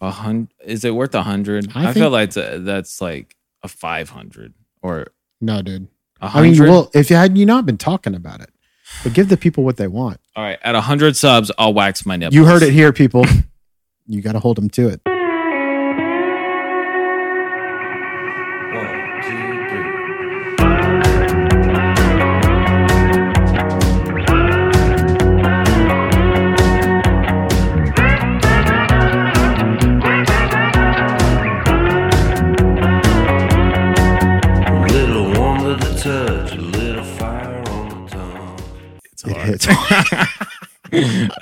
A hundred? Is it worth a hundred? I I, feel think- like it's a, that's like a five hundred or No, dude. a I mean, hundred. well, if you had you not been talking about it, but give the people what they want. All right, at a hundred subs, I'll wax my nipples. You heard it here, people. you got to hold them to it.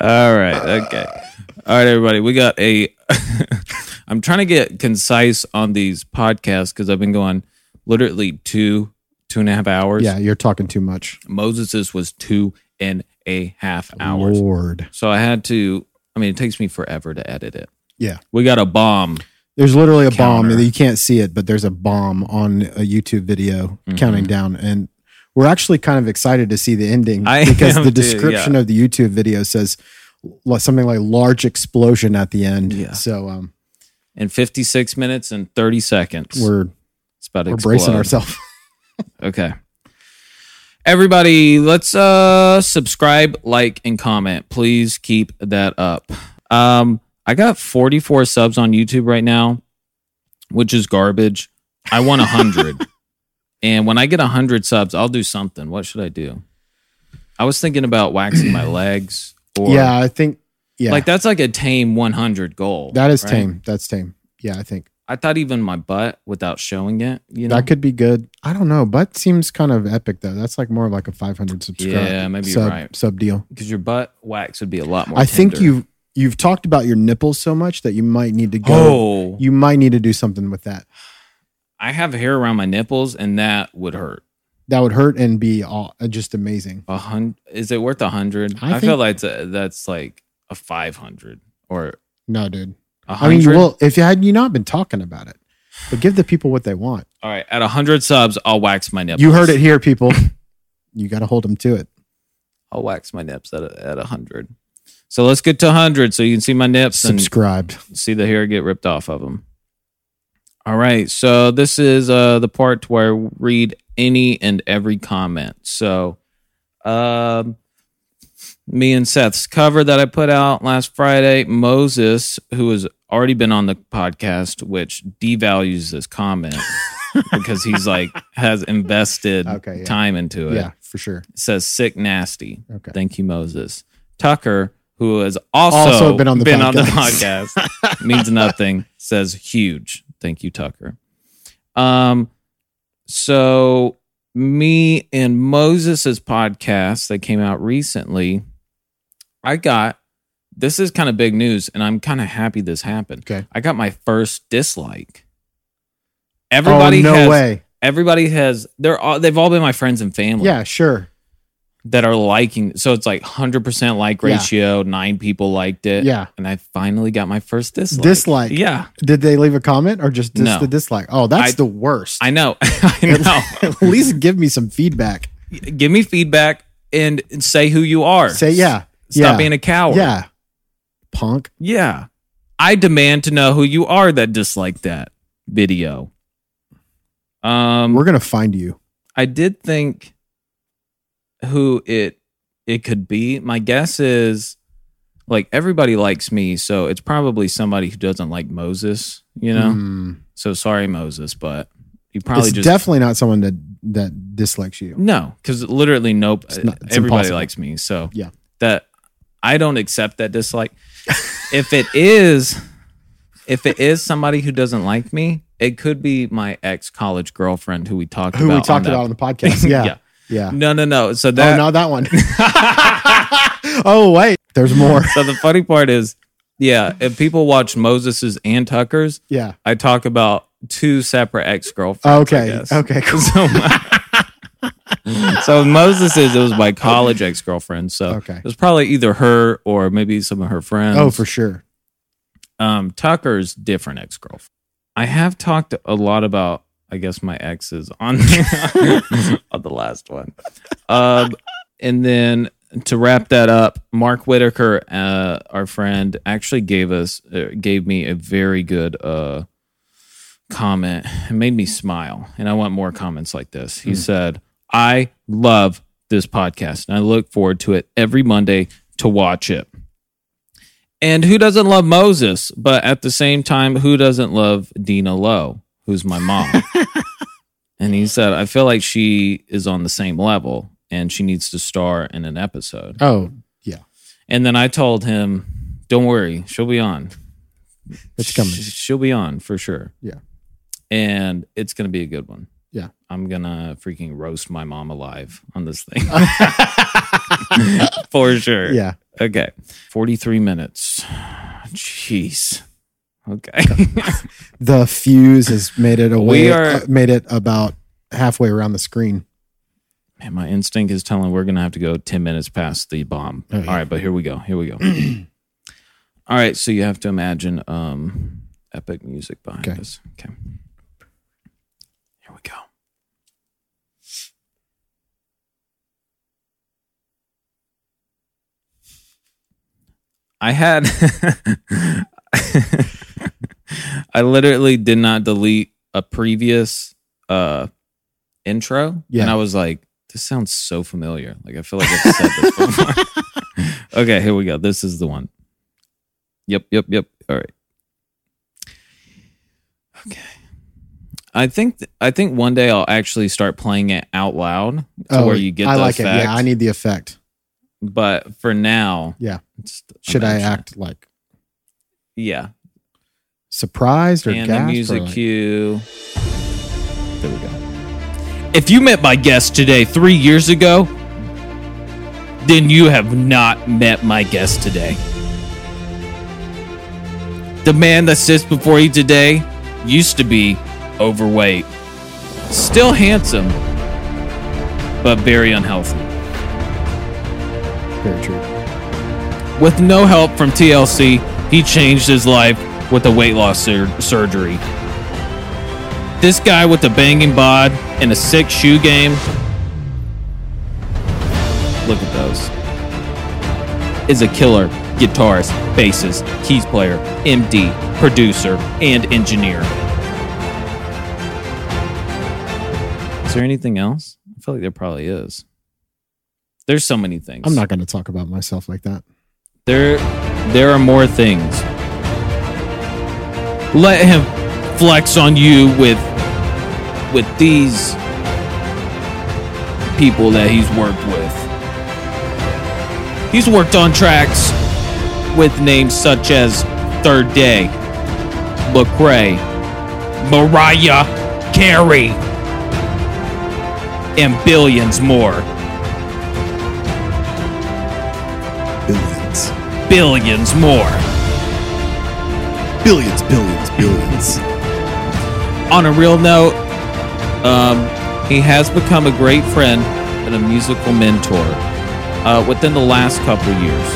All right. Okay. All right, everybody. We got a. I'm trying to get concise on these podcasts because I've been going literally two, two and a half hours. yeah, you're talking too much. Moses's was two and a half hours. Lord. So I had to. I mean, it takes me forever to edit it. Yeah. We got a bomb. There's literally a bomb, Counter. and you can't see it, but there's a bomb on a YouTube video Mm-hmm. counting down. And we're actually kind of excited to see the ending I because the too, description yeah. of the YouTube video says something like large explosion at the end. Yeah. So um, in 56 minutes and 30 seconds. we're it's about to we're bracing ourselves. Okay. Everybody, let's uh subscribe, like, and comment. Please keep that up. Um, I got 44 subs on YouTube right now, which is garbage. I want 100. and when I get 100 subs, I'll do something. What should I do? I was thinking about waxing my legs or yeah, I think yeah, like that's like a tame 100 goal. that is right? tame. That's tame. Yeah, I think I thought even my butt without showing it, you know. that could be good. I don't know, but seems kind of epic though. That's like more of like a 500 subscribe. Yeah, maybe you're sub, right. Sub deal. because your butt wax would be a lot more I think you've you've talked about your nipples so much that you might need to go. Oh, You might need to do something with that. I have hair around my nipples, and that would hurt. That would hurt and be all, uh, just amazing. A hundred? Is it worth a hundred? I I, feel like a, that's like a five hundred or No, dude. I mean, well, if you had you not been talking about it, but give the people what they want. All right, at a hundred subs, I'll wax my nipples. You heard it here, people. you got to hold them to it. I'll wax my nips at a, at a hundred. So let's get to hundred, so you can see my nips and Subscribe. see the hair get ripped off of them. All right, so this is uh the part where I read any and every comment. So, um, me and Seth's cover that I put out last Friday, Moses, who has already been on the podcast, which devalues this comment because he's like has invested Okay, yeah. time into it Yeah, for sure. says sick nasty. Okay. Thank you, Moses. Tucker, who has also, Also been on the podcast, means nothing, says huge. Thank you, Tucker. Um, so me and Moses's podcast that came out recently, I got this is kind of big news, and I'm kind of happy this happened. Okay. I got my first dislike. Everybody oh, no has, way. everybody has they're all they've all been my friends and family Yeah, sure. That are liking so it's like 100% like ratio nine people liked it Yeah. and i finally got my first dislike Dislike. yeah Did they leave a comment or just dis- No. the dislike? Oh, that's I- the worst. i know i know At least give me some feedback. give me feedback and say who you are Say yeah. stop yeah. being a coward Yeah. Punk. yeah i demand to know who you are that dislike that video um We're gonna find you. I did think who it it could be. My guess is like everybody likes me, so it's probably somebody who doesn't like Moses, you know? Hmm. So sorry Moses, but you probably it's just definitely not someone that that dislikes you. No, cuz literally nope It's not- it's everybody impossible. likes me. So Yeah. that I don't accept that dislike. if it is if it is somebody who doesn't like me, it could be my ex college girlfriend who we talked Who about we talked on about on the podcast. Yeah. Yeah. Yeah. No, no, no. So that oh, that no, that one. oh, wait. There's more. so the funny part is, yeah, if people watch Moses's and Tucker's, Yeah. I talk about two separate ex girlfriends. Okay. Okay. Cool. So, so Moses's it was my college ex girlfriend. So Okay. it was probably either her or maybe some of her friends. Oh, for sure. um, Tucker's different ex girlfriend. I have talked a lot about, I guess, my exes on on the last one. Um, and then to wrap that up, Mark Whitaker, uh, our friend, actually gave us uh, gave me a very good uh, comment. It made me smile, and I want more comments like this. He said, "I love this podcast, and I look forward to it every Monday to watch it." And who doesn't love Moses? But at the same time, who doesn't love Dina Lowe, who's my mom? and he said, I feel like she is on the same level and she needs to star in an episode. Oh, yeah. And then I told him, Don't worry, she'll be on. It's coming. She'll be on for sure. Yeah. And it's going to be a good one. Yeah. I'm going to freaking roast my mom alive on this thing. for sure. Yeah. Okay. 43 minutes. Jeez. Okay. The fuse has made it away. We are- uh, made it about halfway around the screen. Man, my instinct is telling we're going to have to go 10 minutes past the bomb. Oh, yeah. All right, but here we go. Here we go. All right, so you have to imagine um epic music behind Okay. us. Okay. Here we go. I had I literally did not delete a previous uh intro Yeah. and I was like this sounds so familiar. Like I feel like I've said this before. okay, here we go. This is the one. Yep, yep, yep. All right. Okay. I think th- I think one day I'll actually start playing it out loud to where you get Oh, I like effect. it. Yeah, I need the effect. but for now, Yeah. Should I imagine act like Yeah. Surprised or and the gasped? or music like- cue. There we go. If you met my guest today three years ago, then you have not met my guest today. The man that sits before you today used to be overweight, still handsome, but very unhealthy. Very true. With no help from TLC, he changed his life with the weight loss sur- surgery. This guy with the banging bod and a sick shoe game. Look at those. Is a killer guitarist, bassist, keys player, MD, producer, and engineer. Is there anything else? I feel like there probably is. There's so many things. I'm not going to talk about myself like that. There, there are more things. Let him flex on you with, with these people that he's worked with. He's worked on tracks with names such as Third Day, Lecrae, Mariah Carey, and billions more. Billions. Billions more. Billions, billions, billions. on a real note, um, he has become a great friend and a musical mentor uh, within the last couple years.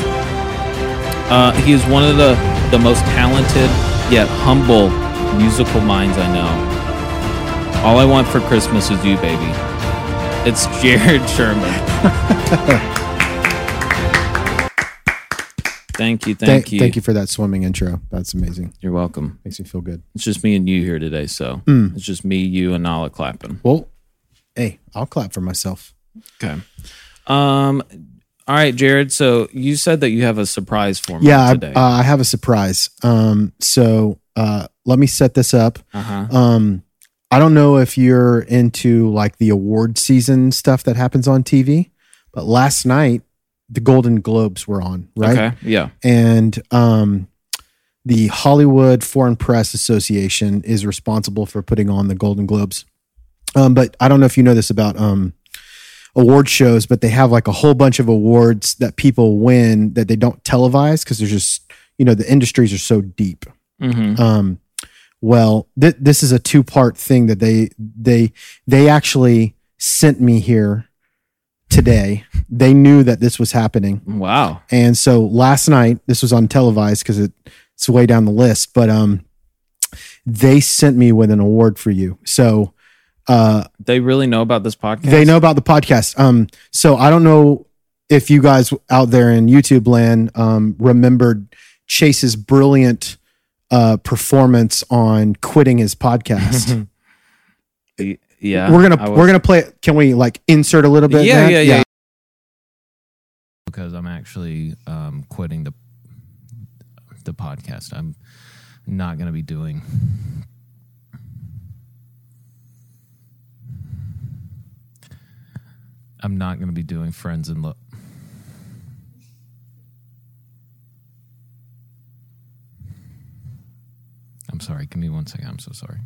Uh, he is one of the, the most talented yet humble musical minds I know. All I want for Christmas is you, baby. It's Jared Sherman. thank you, thank Thank, you. thank you for that swimming intro. That's amazing. You're welcome. Makes me feel good. It's just me and you here today, so Mm. it's just me, you, and Nala clapping. Well, hey, I'll clap for myself. Okay. Um. All right, Jared. So you said that you have a surprise for me Yeah, I, today. uh, I have a surprise. Um, so uh, let me set this up. Uh huh. Um, I don't know if you're into like the award season stuff that happens on TV, but last night the Golden Globes were on, right? Okay. Yeah. And um, the Hollywood Foreign Press Association is responsible for putting on the Golden Globes. Um, but I don't know if you know this about um, award shows, but they have like a whole bunch of awards that people win that they don't televise because there's just you know the industries are so deep. Mm-hmm. Um, well, th- this is a two part thing that they they they actually sent me here today. They knew that this was happening, Wow. and so last night this was on televised because it, it's way down the list. But um, they sent me with an award for you. So uh, They really know about this podcast. they know about the podcast. Um, so I don't know if you guys out there in YouTube land um, remembered Chase's brilliant uh, performance on quitting his podcast. Y- Yeah. we're gonna we're gonna play. it. Can we like insert a little bit? Yeah, Matt? yeah, yeah, because I'm actually um, quitting the the podcast. I'm not going to be doing. I'm not going to be doing friends and look. I'm sorry. Give me one second. I'm so sorry.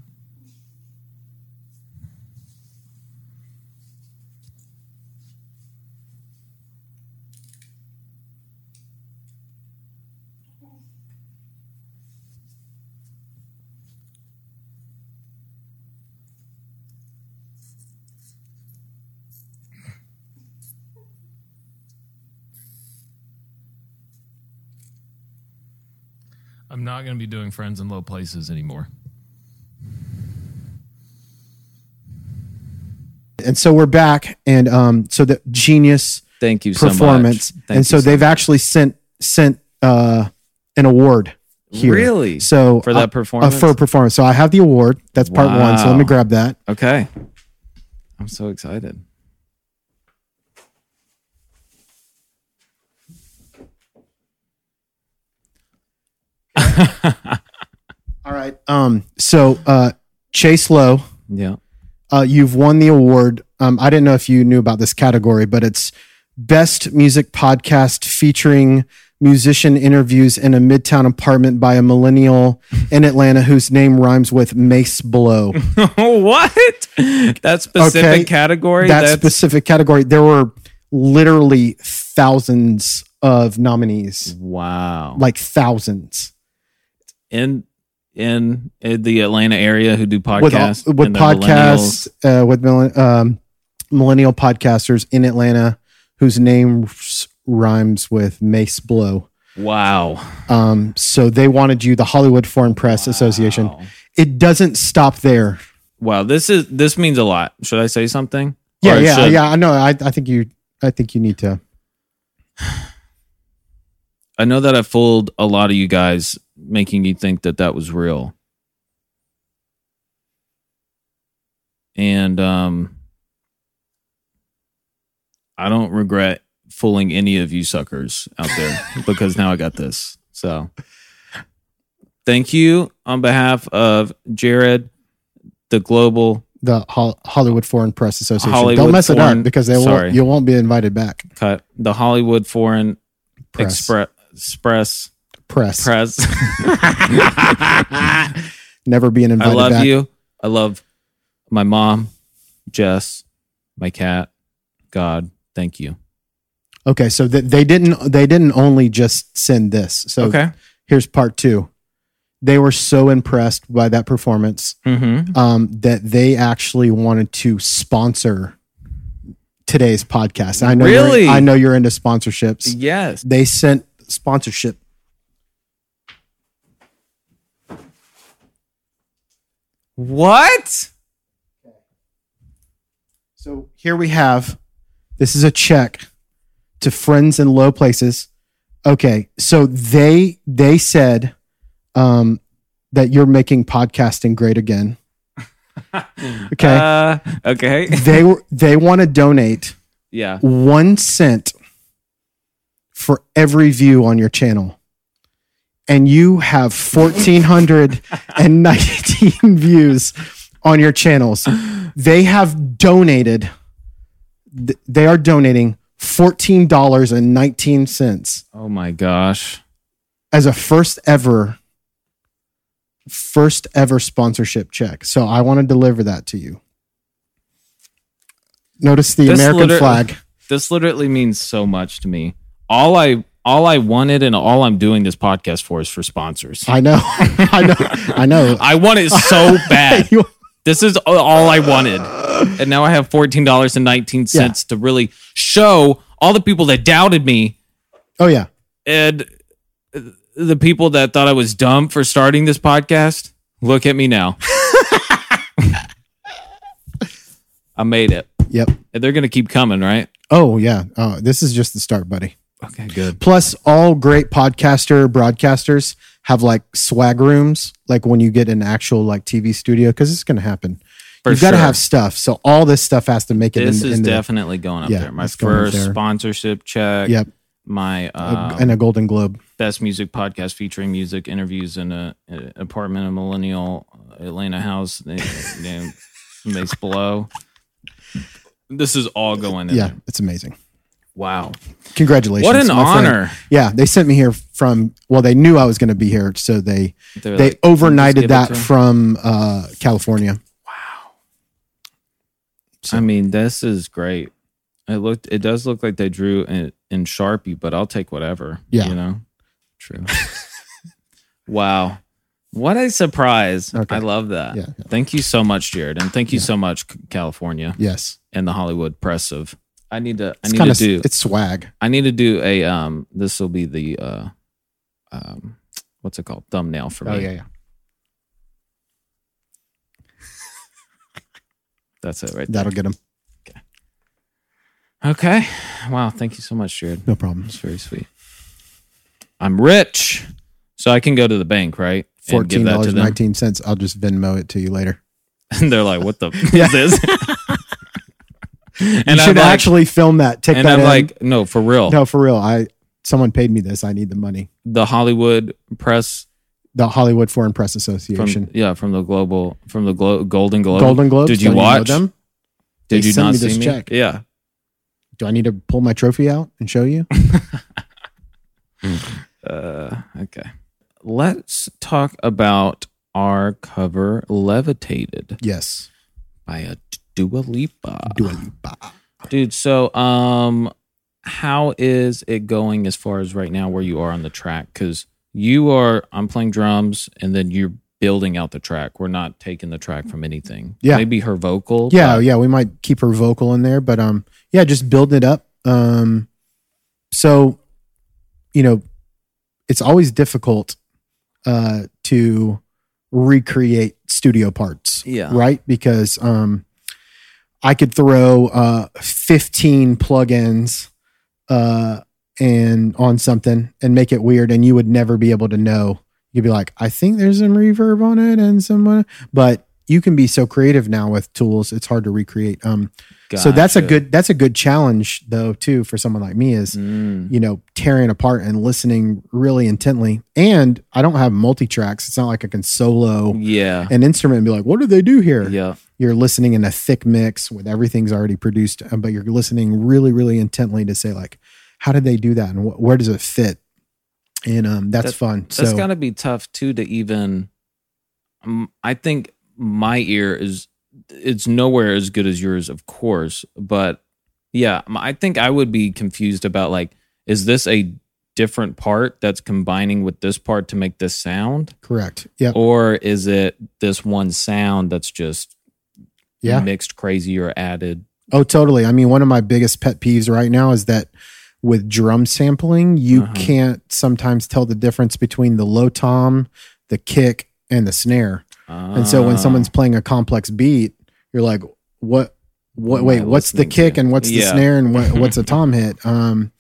Not going to be doing friends in low places anymore. And so we're back, and um, so the genius Thank you so performance, much. Thank and so you they've actually sent sent uh, an award here. Really? So For that uh, performance? uh, for performance. So I have the award. That's part one. So let me grab that. Okay. I'm so excited. All right. Um. So uh, Chase Lowe. Yeah. uh, you've won the award. Um, I didn't know if you knew about this category, but it's best music podcast featuring musician interviews in a midtown apartment by a millennial in Atlanta whose name rhymes with Mace Blow. what? That specific Okay, category? that That's specific category, there were literally thousands of nominees, wow. like thousands. In in in the Atlanta area who do podcasts with and the podcasts, uh, with um, millennial podcasters in Atlanta whose name rhymes with Mace Blow. Wow. Um, so they wanted you, the Hollywood Foreign Press Association. It doesn't stop there. Wow, this is this means a lot. Should I say something? Yeah, Or yeah, should- yeah. I know. I, I think you. I think you need to. I know that I fooled a lot of you guys, making you think that that was real. And um, I don't regret fooling any of you suckers out there because now I got this. So, thank you on behalf of Jared, the global The Hol- Hollywood Foreign Press Association. Hollywood Don't mess it up because they won't. You won't be invited back. cut, the Hollywood Foreign Press. Express Express Press. Press. Never being invited I love back. you. I love my mom, Jess, my cat, God. Thank you. Okay, so th- they didn't. They didn't only just send this. So Okay. here's part two. They were so impressed by that performance Mm-hmm. um, that they actually wanted to sponsor today's podcast. I know. Really? I know you're into sponsorships. Yes. They sent sponsorship. What? So here we have. This is a check to friends in low places. Okay, so they they said um, that you're making podcasting great again. Okay, Uh, okay. they were they want to donate yeah. one cent for every view on your channel. And you have 1,419 views on your channels. They have donated, they are donating $14.19 Oh my gosh. as a first ever, first ever sponsorship check. So I want to deliver that to you. Notice the This American liter- flag. This literally means so much to me. All I all I wanted and all I'm doing this podcast for is for sponsors. I know. I know. I know. I want it so bad. You- This is all I wanted. And now I have $14.19 to really show all the people that doubted me oh yeah. and the people that thought I was dumb for starting this podcast. Look at me now. I made it. Yep. And they're going to keep coming, right? Oh yeah, uh, this is just the start, buddy. Okay, good. Plus, all great podcaster broadcasters have like swag rooms, like when you get an actual like TV studio, because it's going to happen. For You've got to sure. have stuff, so all this stuff has to make it. This in, is in the- definitely going up Yeah, there. My it's going up first there. sponsorship check. Yep, My uh, and a Golden Globe. best music podcast featuring music interviews in a, a apartment in millennial Atlanta house named- named Mace Below. This is all going in. Yeah, there. it's amazing. Wow. Congratulations! What an my friend. honor. Yeah, they sent me here from. Well, they knew I was going to be here, so they They're they like, "Can you just overnighted that from uh, California. Wow. So. I mean, this is great. It looked. It does look like they drew in, in Sharpie, but I'll take whatever. Yeah. you know. True. wow, what a surprise! Okay. I love that. Yeah, Thank you so much, Jared, and thank you so much, California Yes, and the Hollywood Press of. I need to. I it's need kind to do. it's swag. I need to do a. Um. This will be the. Uh. Um. What's it called? Thumbnail for me. Oh yeah, yeah. That's it right. That'll get them. Okay. Okay. Wow. Thank you so much, Jared. No problem. It's very sweet. I'm rich, so I can go to the bank, right? Fourteen give that to dollars nineteen cents. I'll just Venmo it to you later. And they're like, "What the Yeah. is this?" you and should like, actually film that. Take and that I'm in. like, "No, for real." no, for real. I someone paid me this. I need the money. The Hollywood Press The Hollywood Foreign Press from Association. yeah from the global from the Glo- Golden Globe. Golden Globes. Did you Don't know watch? them? Did They you not me see me? check. Yeah. Do I need to pull my trophy out and show you? Uh, okay. Let's talk about our cover "Levitated" yes. by a Dua Lipa. Dua Lipa. Dude, so um how is it going as far as right now where you are on the track? Cause you are I'm playing drums and then you're building out the track. We're not taking the track from anything. Yeah. Maybe her vocal. Yeah, yeah, we might keep her vocal in there, but um, yeah, just building it up. Um, so, you know, it's always difficult uh to recreate studio parts, Yeah. right? Because um, I could throw uh 15 plugins uh and on something and make it weird, and you would never be able to know. You'd be like, I think there's some reverb on it and some, uh," but you can be so creative now with tools. It's hard to recreate. Um, so that's a good that's a good challenge though too for someone like me is Mm, you know tearing apart and listening really intently. And I don't have multi tracks. It's not like I can solo yeah. an instrument and be like, what do they do here? Yeah. You're listening in a thick mix with everything's already produced, uh, but you're listening really really intently to say like, how did they do that and wh- where does it fit? And um, that's That- fun. That's so got to be tough too to even. Um, I think my ear is it's nowhere as good as yours, of course, but yeah, I think I would be confused about like, is this a different part that's combining with this part to make this sound, correct. Yeah. or is it this one sound that's just Yeah. mixed crazy or added? Oh, totally. I mean, one of my biggest pet peeves right now is that with drum sampling, you Uh-huh. can't sometimes tell the difference between the low tom, the kick, and the snare. And so when Ah, someone's playing a complex beat, you're like, what, what, am wait, I what's the kick and what's the Yeah. snare and what, what's a tom hit? Um,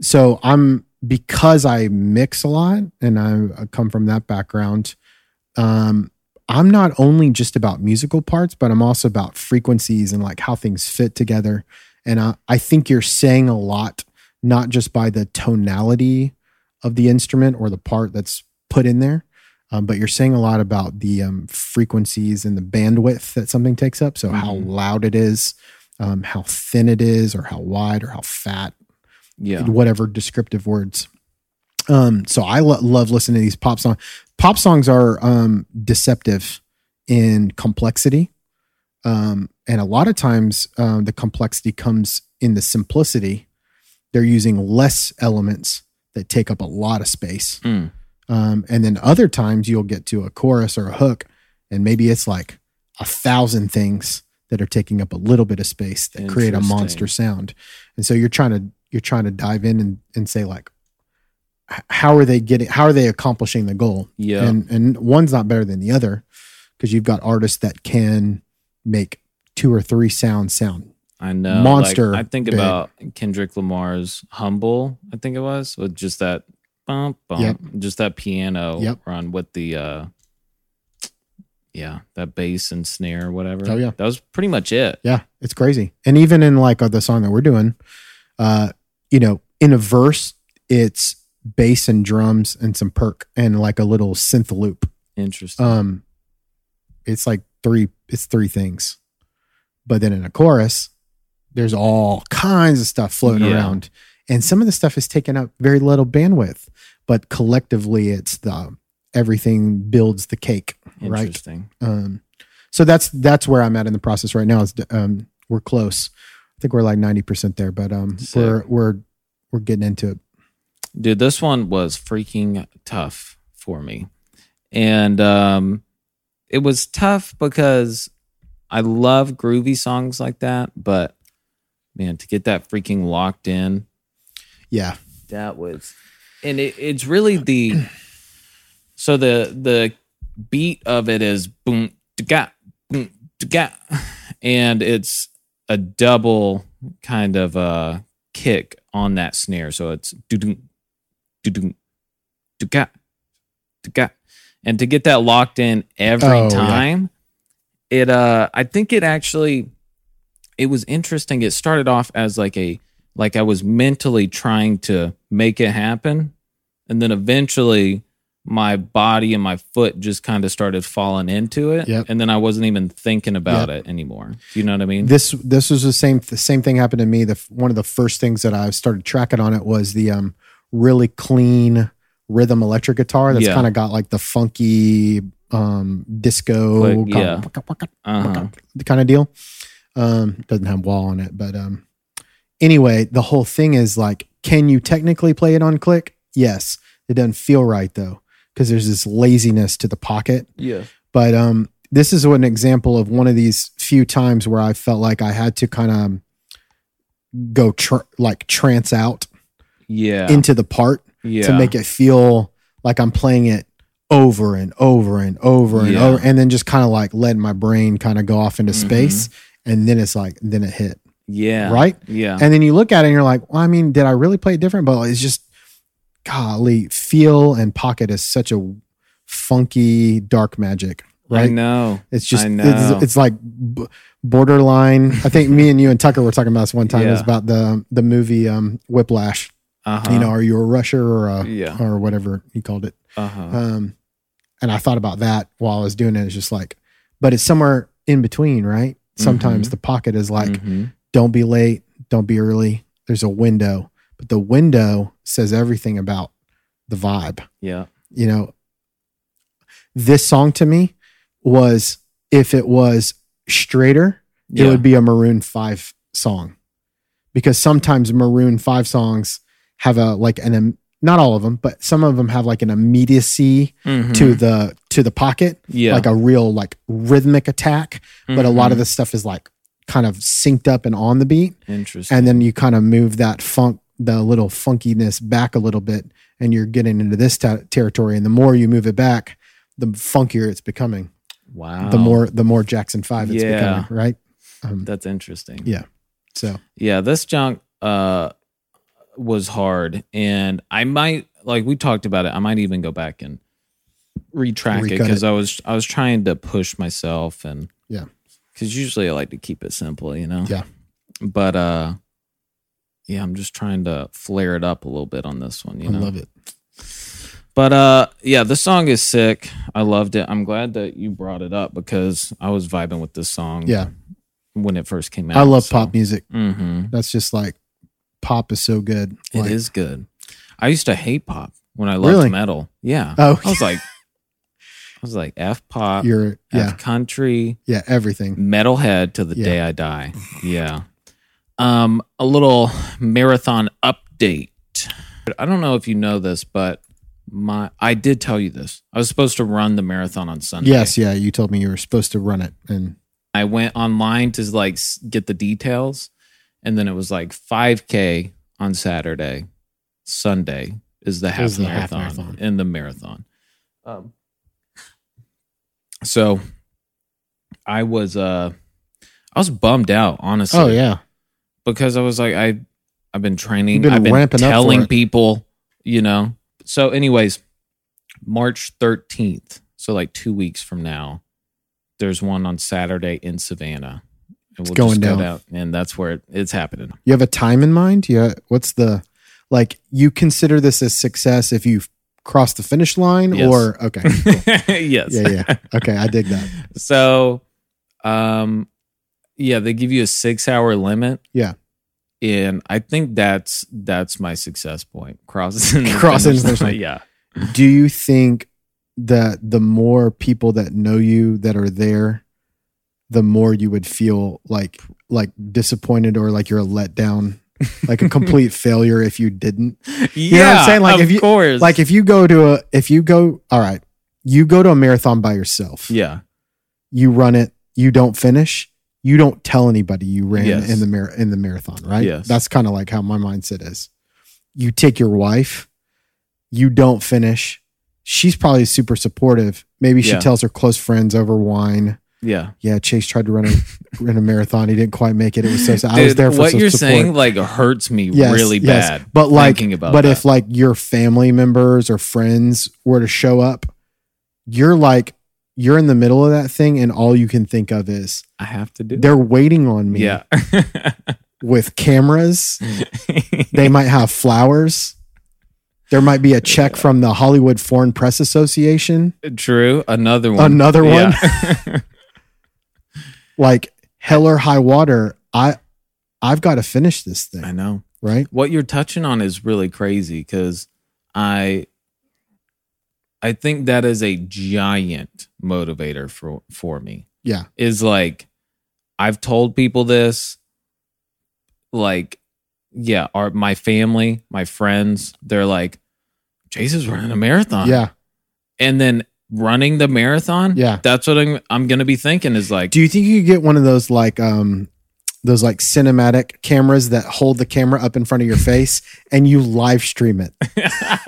so I'm, because I mix a lot and I I come from that background, um, I'm not only just about musical parts, but I'm also about frequencies and like how things fit together. And I, I think you're saying a lot, not just by the tonality of the instrument or the part that's put in there, um, but you're saying a lot about the um, frequencies and the bandwidth that something takes up. So how Mhm. loud it is, um, how thin it is, or how wide or how fat yeah, whatever descriptive words. Um, so I lo- love listening to these pop songs. Pop songs are um, deceptive in complexity, um, and a lot of times um, the complexity comes in the simplicity. They're using less elements that take up a lot of space, Mm. Um, and then other times you'll get to a chorus or a hook, and maybe it's like a thousand things that are taking up a little bit of space that create a monster sound. And so you're trying to you're trying to dive in and, and say like how are they getting how are they accomplishing the goal? yeah, And and one's not better than the other because you've got artists that can make two or three sounds sound I know. Monster Like, I think big. about Kendrick Lamar's "Humble." I think it was with just that bump, bump, Yep. just that piano Yep. run with the, uh yeah, that bass and snare, or whatever. Oh, yeah. that was pretty much it. Yeah, it's crazy. And even in like the song that we're doing, uh, you know, in a verse, it's bass and drums and some perk and like a little synth loop. Interesting. Um, it's like three. It's three things. But then in a chorus, there's all kinds of stuff floating Yeah. around, and some of the stuff is taking up very little bandwidth. But collectively, it's the everything builds the cake, right? Interesting. Um, so that's that's where I'm at in the process right now. Is um, we're close. I think we're like ninety percent there, but um, Sick. we're we're we're getting into it. Dude, this one was freaking tough for me. And um it was tough because I love groovy songs like that, but man, to get that freaking locked in, Yeah, that was and it, it's really the so the the beat of it is boom ga boom ga and it's a double kind of uh kick on that snare. So it's do do do do ga ga. And to get that locked in every Oh, yeah. time it uh i think it actually it was interesting. It started off as like a like i was mentally trying to make it happen and then eventually my body and my foot just kind of started falling into it Yep. and then i wasn't even thinking about it anymore do you know what i mean this this was the same the same thing happened to me. The one of the first things that I started tracking on it was the um really clean rhythm electric guitar that's Yeah. kind of got like the funky um disco Click, yeah. uh-huh kind of deal. Um, doesn't have wall on it, but um, anyway, the whole thing is like, can you technically play it on click? Yes, it doesn't feel right though because there's this laziness to the pocket. yeah But um, this is an example of one of these few times where I felt like I had to kind of go tr- like trance out yeah into the part yeah to make it feel like I'm playing it over and over and over and Yeah. over, and then just kind of like letting my brain kind of go off into Mhm. space, and then it's like then it hit yeah right, yeah and then you look at it and you're like, well, I mean, did I really play it different? But it's just, golly, feel and pocket is such a funky dark magic, Right? i know It's just I know. it's, it's like b- borderline. I think me and you and Tucker were talking about this one time. It was Yeah. about the the movie um, Whiplash. uh-huh You know, are you a rusher or a Yeah. or whatever he called it? uh-huh Um, and I thought about that while I was doing it. It's just like, but it's somewhere in between, right? Sometimes Mhm. the pocket is like, Mhm. Don't be late, don't be early. There's a window, but the window says everything about the vibe. yeah You know, this song to me was if it was straighter, yeah it would be a Maroon 5 song. Because sometimes Maroon 5 songs have a like an not all of them, but some of them have like an immediacy Mhm. to the to the pocket, yeah like a real like rhythmic attack, but a lot of Mhm. the stuff is like kind of synced up and on the beat. Interesting and then you kind of move that funk the little funkiness back a little bit and you're getting into this ta- territory. And the more you move it back the funkier it's becoming. Wow. the more the more jackson 5 it's Yeah. becoming right? Um, that's interesting. Yeah. so. Yeah, this junk uh was hard. And I might like we talked about it. I might even go back and retrack it cuz I was I was trying to push myself and Yeah. Cuz usually I like to keep it simple, you know. Yeah. But uh yeah, I'm just trying to flare it up a little bit on this one, you i know. love it But uh yeah, the song is sick. I loved it. I'm glad that you brought it up because I was vibing with this song yeah when it first came out. i love pop music Mhm. that's just like pop is so good It is Like, good. I used to hate pop when I loved Really? metal. Yeah. Oh. I was like, was like F pop, you're yeah F country, yeah everything metalhead to the Yeah. day I die. Yeah. Um, a little marathon update. I don't know if you know this, but my I did tell you this. I was supposed to run the marathon on Sunday. yes yeah you told me you were supposed to run it and I went online to like get the details, and then it was like 5K on Saturday. Sunday is the half Is the half marathon marathon. in the marathon. Um, so I was uh I was bummed out, honestly. Oh yeah. because I was like, I, I've been training, been I've been telling people, you know. So, anyways, March thirteenth, so like two weeks from now, there's one on Saturday in Savannah, and we'll going just go down. and that's where it, it's happening. You have a time in mind? Yeah. What's the like? You consider this a success if you've crossed the finish line, Yes. or okay, cool. yes. yeah, yeah. Okay, I dig that. So, um, yeah, they give you a six-hour limit. Yeah. and I think that's that's my success point. Crossing, the Crossing finish the finish line. line. Yeah. Do you think that the more people that know you that are there, the more you would feel like like disappointed or like you're a letdown, like a complete failure if you didn't? Yeah, know what I'm saying? Like, of if you- course, Like if you go to a if you go all right, you go to a marathon by yourself. yeah, You run it, you don't finish, you don't tell anybody you ran Yes. in the mar- in the marathon, right? Yes. That's kind of like how my mindset is. You take your wife, you don't finish. She's probably super supportive. Maybe she Yeah. tells her close friends over wine. Yeah. Yeah, Chase tried to run a run a marathon. He didn't quite make it. It was so sad. I was there for what you're support. saying like hurts me Yes, really yes. bad. But like, thinking about but that. if like your family members or friends were to show up, you're like you're in the middle of that thing, and all you can think of is I have to do, they're waiting on me yeah, with cameras. They might have flowers. There might be a check from the Hollywood Foreign Press Association. true. Another one, Another one? Yeah. Like hell or high water. I I've got to finish this thing. I know. right? what you're touching on is really crazy because I I think that is a giant motivator for for me. Yeah. Is like I've told people this like yeah, our my family, my friends, they're like Jason's running a marathon. Yeah. And then running the marathon, Yeah. that's what I'm I'm going to be thinking is like Do you think you could get one of those like um those like cinematic cameras that hold the camera up in front of your face and you live stream it?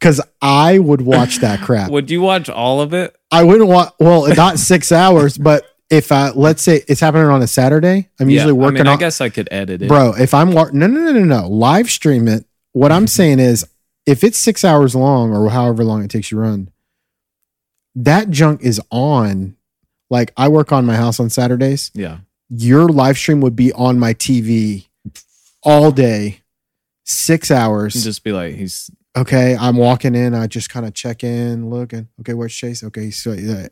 Cuz I would watch that crap. Would you watch all of it? I wouldn't want well, not 6 hours, but if I let's say it's happening on a Saturday, I'm usually Yeah, working I mean, I on guess I could edit it. Bro, if I'm wa- no no no no no, live stream it. What I'm saying is if it's 6 hours long or however long it takes you to run, that junk is on like I work on my house on Saturdays Yeah. your live stream would be on my TV all day, six hours. And just be like, he's okay, I'm walking in. I just kind of check in, looking. Okay, where's Chase? Okay, he's uh,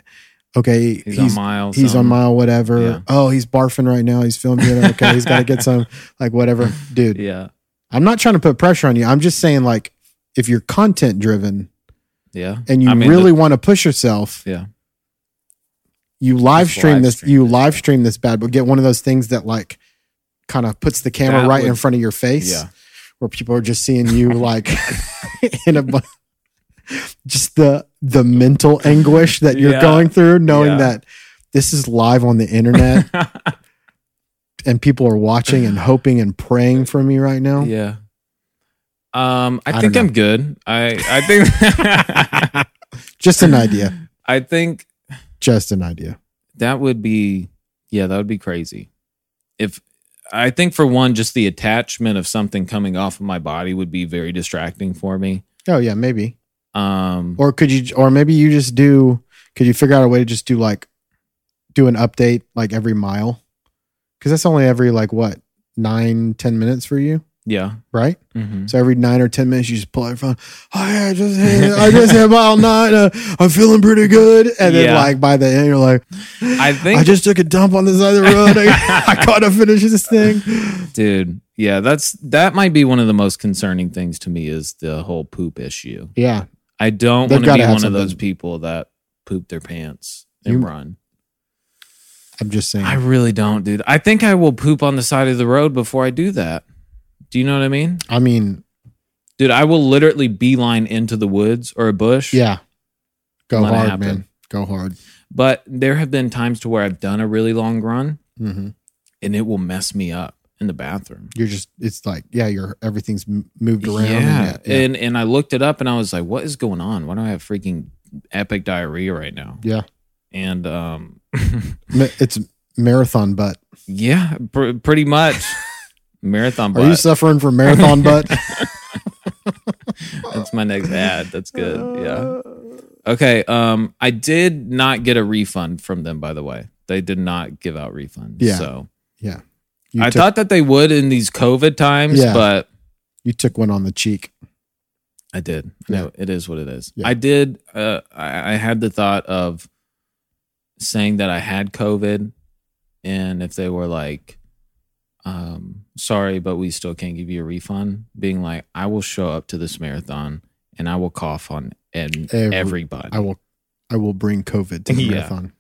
okay. he's, He's on miles. he's on um, mile whatever. Yeah. Oh, he's barfing right now. He's filming it. Okay, he's got to get some like whatever, dude. Yeah. I'm not trying to put pressure on you. I'm just saying like if you're content driven Yeah. and you I mean, really want to push yourself, Yeah. you live stream this stream you live stream this bad but get one of those things that like kind of puts the camera That right in front of your face Yeah. where people are just seeing you like in a bu- just the the mental anguish that you're Yeah. going through knowing Yeah. that this is live on the internet and people are watching and hoping and praying for me right now yeah. Um, I, I think I'm good. I I think just an idea I think just an idea that would be yeah, that would be crazy. If I think for one, just the attachment of something coming off of my body would be very distracting for me. oh yeah maybe Um, or could you or maybe you just do could you figure out a way to just do like do an update like every mile because that's only every like what nine ten minutes for you yeah. right Mhm. so every nine or ten minutes you just pull out your phone oh yeah i just hit i just hit mile nine uh, i'm feeling pretty good and then Yeah. like by the end you're like I think i just took a dump on the side of the road i, I gotta finish this thing dude, yeah, that's that might be one of the most concerning things to me is the whole poop issue. yeah I don't want to be one of those people that poop their pants and You- run. i'm just saying I really don't, dude. I think I will poop on the side of the road before I do that. Do you know what I mean? i mean Dude, I will literally beeline into the woods or a bush. yeah go hard happen. man go hard But there have been times to where I've done a really long run hmm and it will mess me up in the bathroom. you're just it's like yeah you're everything's moved around Yeah. and, yeah, And and I looked it up and I was like, what is going on? Why do I have freaking epic diarrhea right now? yeah. And um it's marathon butt. Yeah, pr- pretty much. Marathon Are you suffering from marathon butt? That's my next ad. That's good. Yeah. Okay. Um, I did not get a refund from them, by the way. They did not give out refunds. Yeah. So Yeah. You I took, thought that they would in these COVID times, Yeah. but you took one on the cheek. I did. No, it is what it is. Yeah. I did. Uh, I, I had the thought of saying that I had COVID, and if they were like, um, "Sorry, but we still can't give you a refund," being like, "I will show up to this marathon and I will cough on and Every- everybody, I will I will bring COVID to the Yeah. marathon.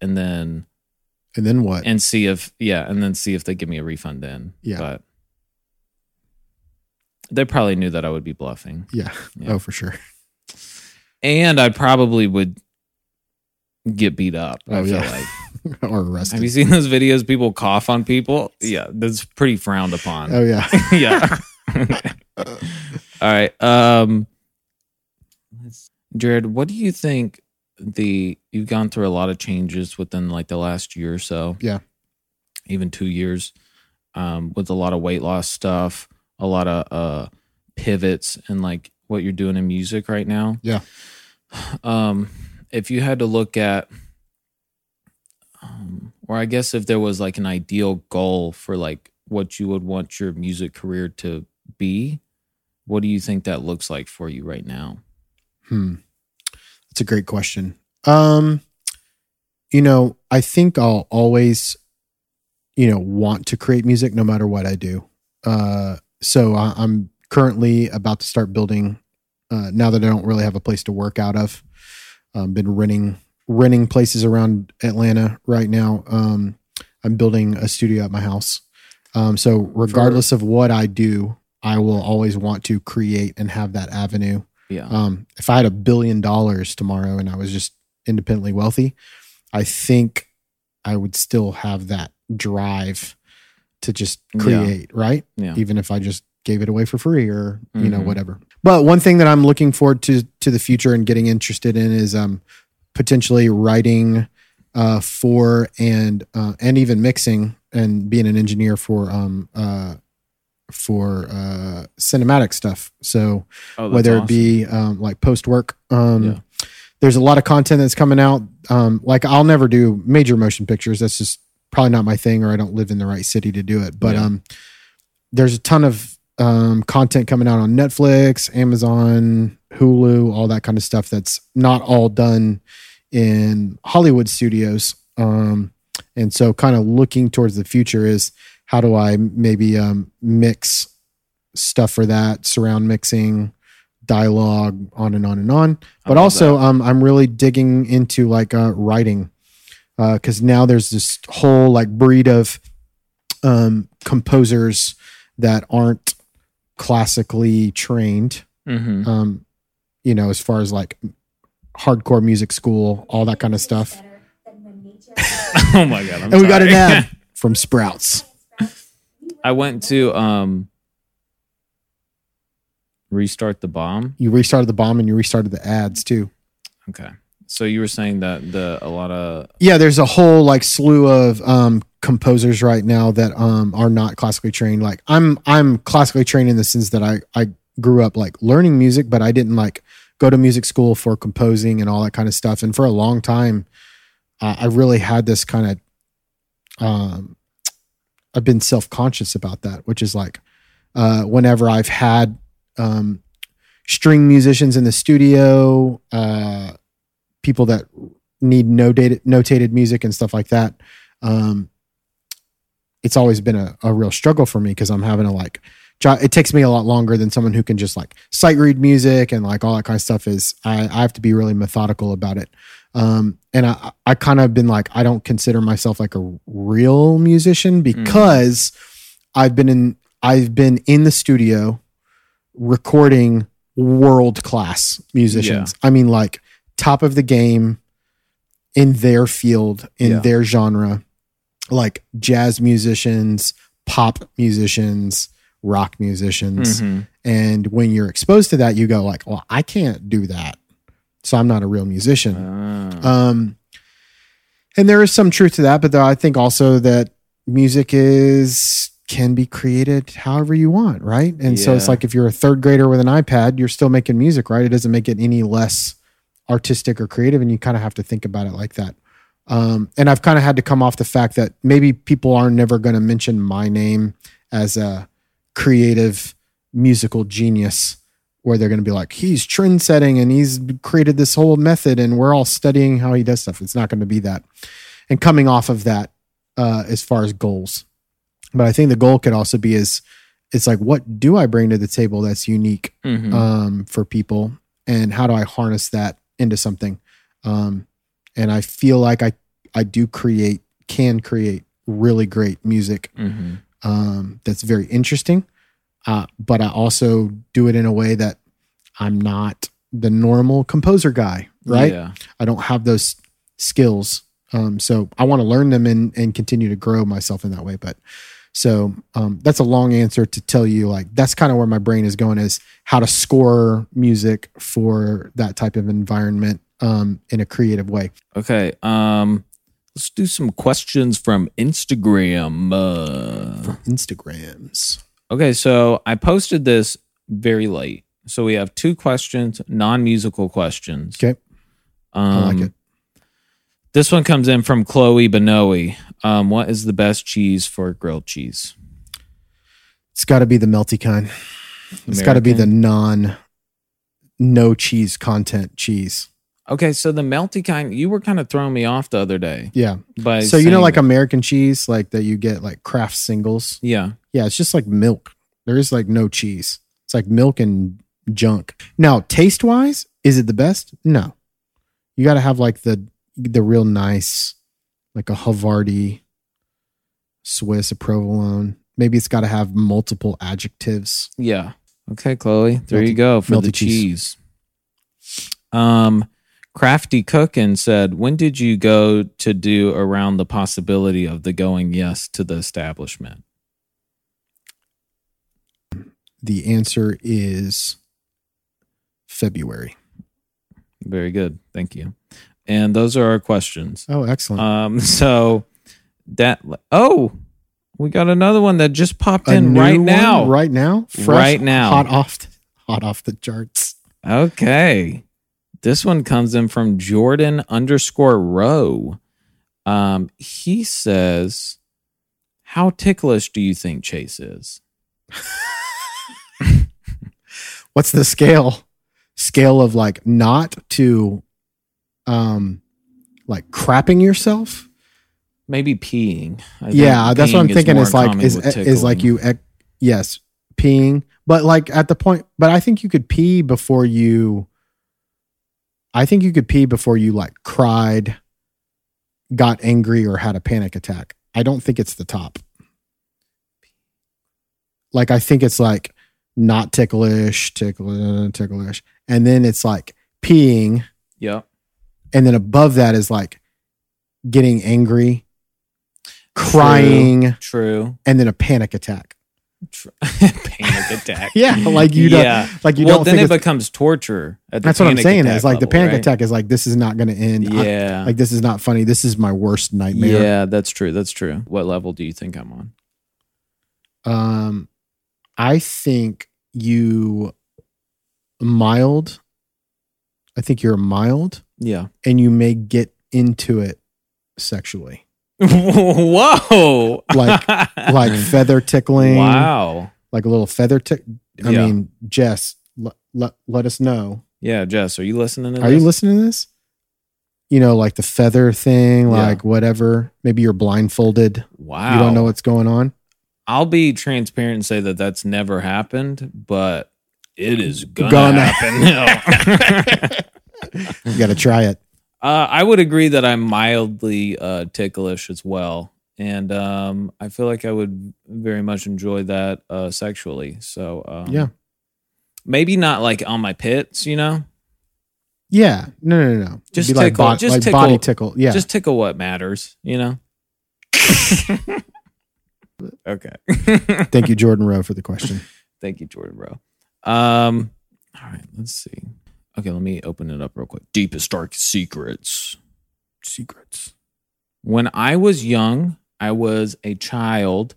and then And then what? and see if yeah, and then see if they give me a refund then." Yeah. but they probably knew that I would be bluffing. yeah. Yeah. Oh, for sure. and I probably would get beat up. I Oh, feel yeah. like. or arrested. Have you seen those videos? People cough on people. Yeah, that's pretty frowned upon. oh yeah. yeah. All right. Um, Jared, what do you think? The you've gone through a lot of changes within like the last year or so. Yeah. even two years. Um, with a lot of weight loss stuff, a lot of uh pivots, and like what you're doing in music right now. Yeah. Um, if you had to look at, um, or I guess if there was like an ideal goal for like what you would want your music career to be, what do you think that looks like for you right now? Hmm. That's a great question. Um, you know, I think I'll always, you know, want to create music no matter what I do. Uh, so I, I'm currently about to start building. Uh, now that I don't really have a place to work out of, I've been renting renting places around Atlanta right now. Um, I'm building a studio at my house. Um, so regardless of what I do, I will always want to create and have that avenue Yeah. um, if I had a billion dollars tomorrow and I was just independently wealthy, I think I would still have that drive to just Yeah. create, right? yeah. Even if I just gave it away for free or you know Mhm. whatever. But one thing that I'm looking forward to to the future and getting interested in is um potentially writing uh for and uh and even mixing and being an engineer for um uh for uh cinematic stuff. So Oh, whether awesome. it be um, like post work. Um, Yeah. There's a lot of content that's coming out. Um, like I'll never do major motion pictures. That's just probably not my thing, or I don't live in the right city to do it. But Yeah. um, there's a ton of um, content coming out on Netflix, Amazon, Hulu, all that kind of stuff. That's not all done in Hollywood studios. Um, and so, kind of looking towards the future is how do I maybe um, mix stuff for that, surround mixing, dialogue, on and on and on. But also, um, I'm really digging into like uh, writing because now there's this whole like breed of um, composers that aren't classically trained. Mhm. Um, you know, as far as like hardcore music school, all that kind of stuff. oh my god! I'm and we got an ad from Sprouts. I went to um restart the bomb. You restarted the bomb and you restarted the ads too. Okay. So you were saying that the a lot of Yeah, there's a whole like slew of um composers right now that um are not classically trained. Like I'm I'm classically trained in the sense that I I grew up like learning music, but I didn't like go to music school for composing and all that kind of stuff. And for a long time, uh, I really had this kind of um I've been self conscious about that, which is like uh whenever I've had um string musicians in the studio, uh people that need notated notated music and stuff like that um it's always been a, a real struggle for me because i'm having to like it takes me a lot longer than someone who can just like sight read music and like all that kind of stuff is i, I have to be really methodical about it. Um and i i kind of been like i don't consider myself like a real musician because i've been in i've been in the studio recording world class musicians i mean like top of the game in their field in Yeah. their genre like jazz musicians pop musicians rock musicians Mhm. and when you're exposed to that you go like well i can't do that so i'm not a real musician Ah. um and there is some truth to that, but though I think also that music is can be created however you want, right? And so it's like if you're a third grader with an iPad, you're still making music, right? It doesn't make it any less artistic or creative, and you kind of have to think about it like that. Um, and I've kind of had to come off the fact that maybe people are never going to mention my name as a creative musical genius, where they're going to be like, he's trend setting and he's created this whole method, and we're all studying how he does stuff. It's not going to be that. And coming off of that, uh, as far as goals, but I think the goal could also be is it's like, what do I bring to the table that's unique Mhm. um, for people, and how do I harness that into something? Um, and I feel like I I do create can create really great music Mhm. Um, that's very interesting, uh, but I also do it in a way that I'm not the normal composer guy, right? Yeah. I don't have those skills. Um, so I want to learn them and, and continue to grow myself in that way. But so um, that's a long answer to tell you like that's kind of where my brain is going is how to score music for that type of environment um, in a creative way. Okay. Um, let's do some questions from Instagram. Uh, Instagrams. okay, so I posted this very late. So we have two questions, non-musical questions. Okay. Um, I like it. This one comes in from Chloe Benoe. Um, what is the best cheese for grilled cheese? It's got to be the melty kind. It's got to be the non no cheese content cheese. Okay, so the melty kind, you were kind of throwing me off the other day. Yeah. By so you know like. American cheese like that you get like Kraft singles. yeah, Yeah, it's just like milk. There is like no cheese. It's like milk and junk. Now, taste wise, is it the best? No. You got to have like the the real nice, like a Havarti, Swiss, a provolone. Maybe it's got to have multiple adjectives. yeah. Okay, Chloe, there you go for the cheese. cheese. Um, Crafty Cookin said, "When did you go to do around the possibility of the going yes to the establishment?" The answer is February. Very good, thank you. And those are our questions. Oh, excellent. Um, so that oh, we got another one that just popped A in right now. right now, Right now. hot off, hot off the charts. Okay. This one comes in from Jordan underscore row. Um, he says, How ticklish do you think Chase is? What's the scale? Scale of like not to, um, like crapping yourself. Maybe peeing. I think Yeah, that's what I'm thinking. Is like is is like you, yes, peeing, but like at the point. But I think you could pee before you. I think you could pee before you like cried, got angry, or had a panic attack. I don't think it's the top. Like I think it's like not ticklish, ticklish, ticklish, and then it's like peeing, Yep. and then above that is like getting angry, crying, True. and then a panic attack. Panic attack. Yeah, like you don't, yeah. like you well, don't then think it becomes torture. At That's what I'm saying. Is like the panic right? attack is like this is not going to end. I- Yeah. like this is not funny. This is my worst nightmare. Yeah, that's true. That's true. What level do you think I'm on? Um, I think you mild. I think you're mild, Yeah. and you may get into it sexually, Whoa. Like- like feather tickling. Wow. like a little feather tick. I Yeah. mean, Jess, let, let, let us know. Yeah, Jess, are you listening to this? Are this? you listening to this? You know, like the feather thing, Yeah. like whatever. Maybe you're blindfolded. Wow. You don't know what's going on. I'll be transparent and say that that's never happened, but it is gonna, Gonna. happen. You got to try it. Uh, I would agree that I'm mildly uh, ticklish as well, and um, I feel like I would very much enjoy that uh, sexually. So um, Yeah. maybe not like on my pits, you know. Yeah. No, no, no, no. Just Be like, tickle- bod- just like tickle- body tickle. Yeah. Just tickle what matters, you know. okay. Thank you, Jordan Rowe, for the question. Thank you, Jordan, Rowe. Um, all right, let's see. Okay, let me open it up real quick. Deepest dark secrets. Secrets. When I was young, I was a child.